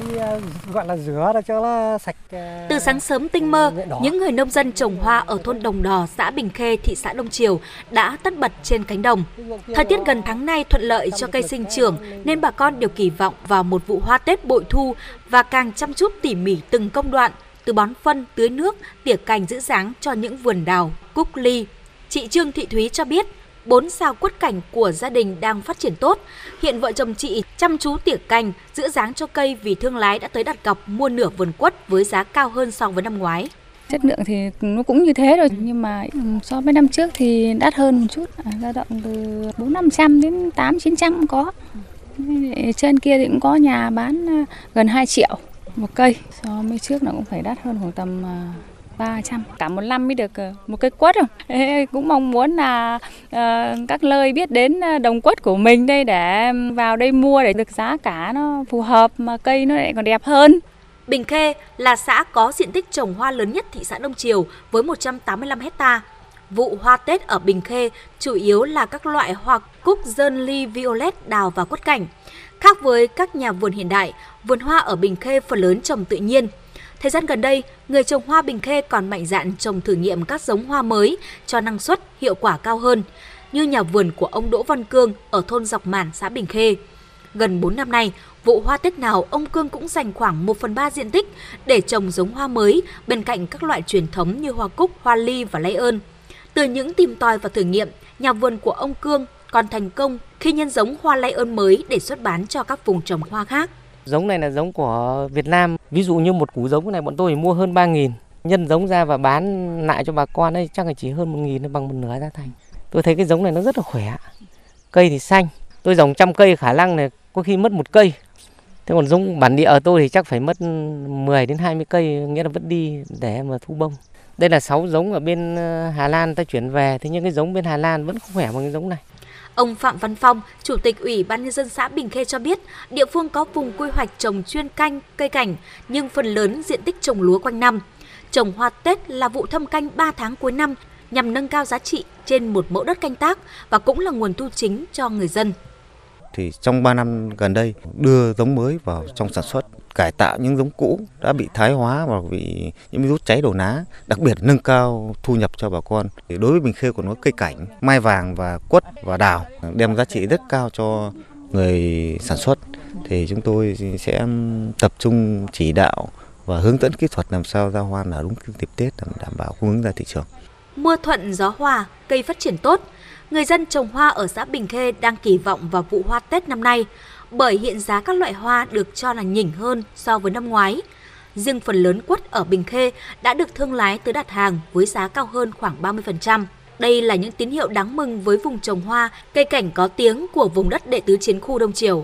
đi gọi là rửa cho nó sạch. Từ sáng sớm tinh mơ, những người nông dân trồng hoa ở thôn Đồng Đò, xã Bình Khê, thị xã Đông Triều đã tất bật trên cánh đồng. Thời tiết gần tháng nay thuận lợi cho cây sinh trưởng nên bà con đều kỳ vọng vào một vụ hoa Tết bội thu và càng chăm chút tỉ mỉ từng công đoạn từ bón phân, tưới nước, tỉa cành giữ dáng cho những vườn đào, cúc ly. Chị Trương Thị Thúy cho biết, bốn sao quất cảnh của gia đình đang phát triển tốt. Hiện vợ chồng chị chăm chú tỉa cành, giữ dáng cho cây vì thương lái đã tới đặt cọc mua nửa vườn quất với giá cao hơn so với năm ngoái. Chất lượng thì nó cũng như thế rồi nhưng mà ừ, so với năm trước thì đắt hơn một chút, à, dao động từ 4 500 đến 8 900 có. Trên kia thì cũng có nhà bán à, gần 2 triệu một cây, so với trước nó cũng phải đắt hơn khoảng tầm à, 300 cả một năm mới được ờ, một cây quất rồi Ê, cũng mong muốn là Ờ, các nơi biết đến ờ, đồng quất của mình đây để vào đây mua để được giá cả nó phù hợp mà cây nó lại còn đẹp hơn Bình Khê là xã có diện tích trồng hoa lớn nhất thị xã Đông Triều với 185 hecta. Vụ hoa Tết ở Bình Khê chủ yếu là các loại hoa cúc dơn ly violet đào và quất cảnh. Khác với các nhà vườn hiện đại, vườn hoa ở Bình Khê phần lớn trồng tự nhiên – Thời gian gần đây, người trồng hoa Bình Khê còn mạnh dạn trồng thử nghiệm các giống hoa mới cho năng suất, hiệu quả cao hơn, như nhà vườn của ông Đỗ Văn Cương ở thôn Dọc Mản, xã Bình Khê. Gần 4 năm nay, vụ hoa Tết nào ông Cương cũng dành khoảng 1 phần 3 diện tích để trồng giống hoa mới bên cạnh các loại truyền thống như hoa cúc, hoa ly và lay ơn. Từ những tìm tòi và thử nghiệm, nhà vườn của ông Cương còn thành công khi nhân giống hoa lay ơn mới để xuất bán cho các vùng trồng hoa khác. Giống này là giống của Việt Nam. Ví dụ như một củ giống này bọn tôi mua hơn 3.000. Nhân giống ra và bán lại cho bà con ấy chắc là chỉ hơn 1.000 bằng một nửa giá thành. Tôi thấy cái giống này nó rất là khỏe. Cây thì xanh. Tôi dòng trăm cây khả năng này có khi mất một cây. Thế còn giống bản địa ở tôi thì chắc phải mất 10 đến 20 cây, nghĩa là vẫn đi để mà thu bông. Đây là 6 giống ở bên ờ, Hà Lan ta chuyển về, thế nhưng cái giống bên Hà Lan vẫn không khỏe bằng cái giống này. Ông Phạm Văn Phong, Chủ tịch Ủy ban Nhân dân xã Bình Khê cho biết, địa phương có vùng quy hoạch trồng chuyên canh, cây cảnh, nhưng phần lớn diện tích trồng lúa quanh năm. Trồng hoa Tết là vụ thâm canh 3 tháng cuối năm nhằm nâng cao giá trị trên một mẫu đất canh tác và cũng là nguồn thu chính cho người dân thì trong 3 năm gần đây đưa giống mới vào trong sản xuất cải tạo những giống cũ đã bị thái hóa và bị những virus cháy đổ ná, đặc biệt nâng cao thu nhập cho bà con. Thì đối với Bình Khê còn có cây cảnh, mai vàng và quất và đào đem giá trị rất cao cho người sản xuất. Thì chúng tôi sẽ tập trung chỉ đạo và hướng dẫn kỹ thuật làm sao ra hoa là đúng dịp Tết đảm bảo cung ứng ra thị trường. Mưa thuận gió hòa, cây phát triển tốt. Người dân trồng hoa ở xã Bình Khê đang kỳ vọng vào vụ hoa Tết năm nay bởi hiện giá các loại hoa được cho là nhỉnh hơn so với năm ngoái. Riêng phần lớn quất ở Bình Khê đã được thương lái tới đặt hàng với giá cao hơn khoảng 30%. Đây là những tín hiệu đáng mừng với vùng trồng hoa, cây cảnh có tiếng của vùng đất đệ tứ chiến khu Đông Triều.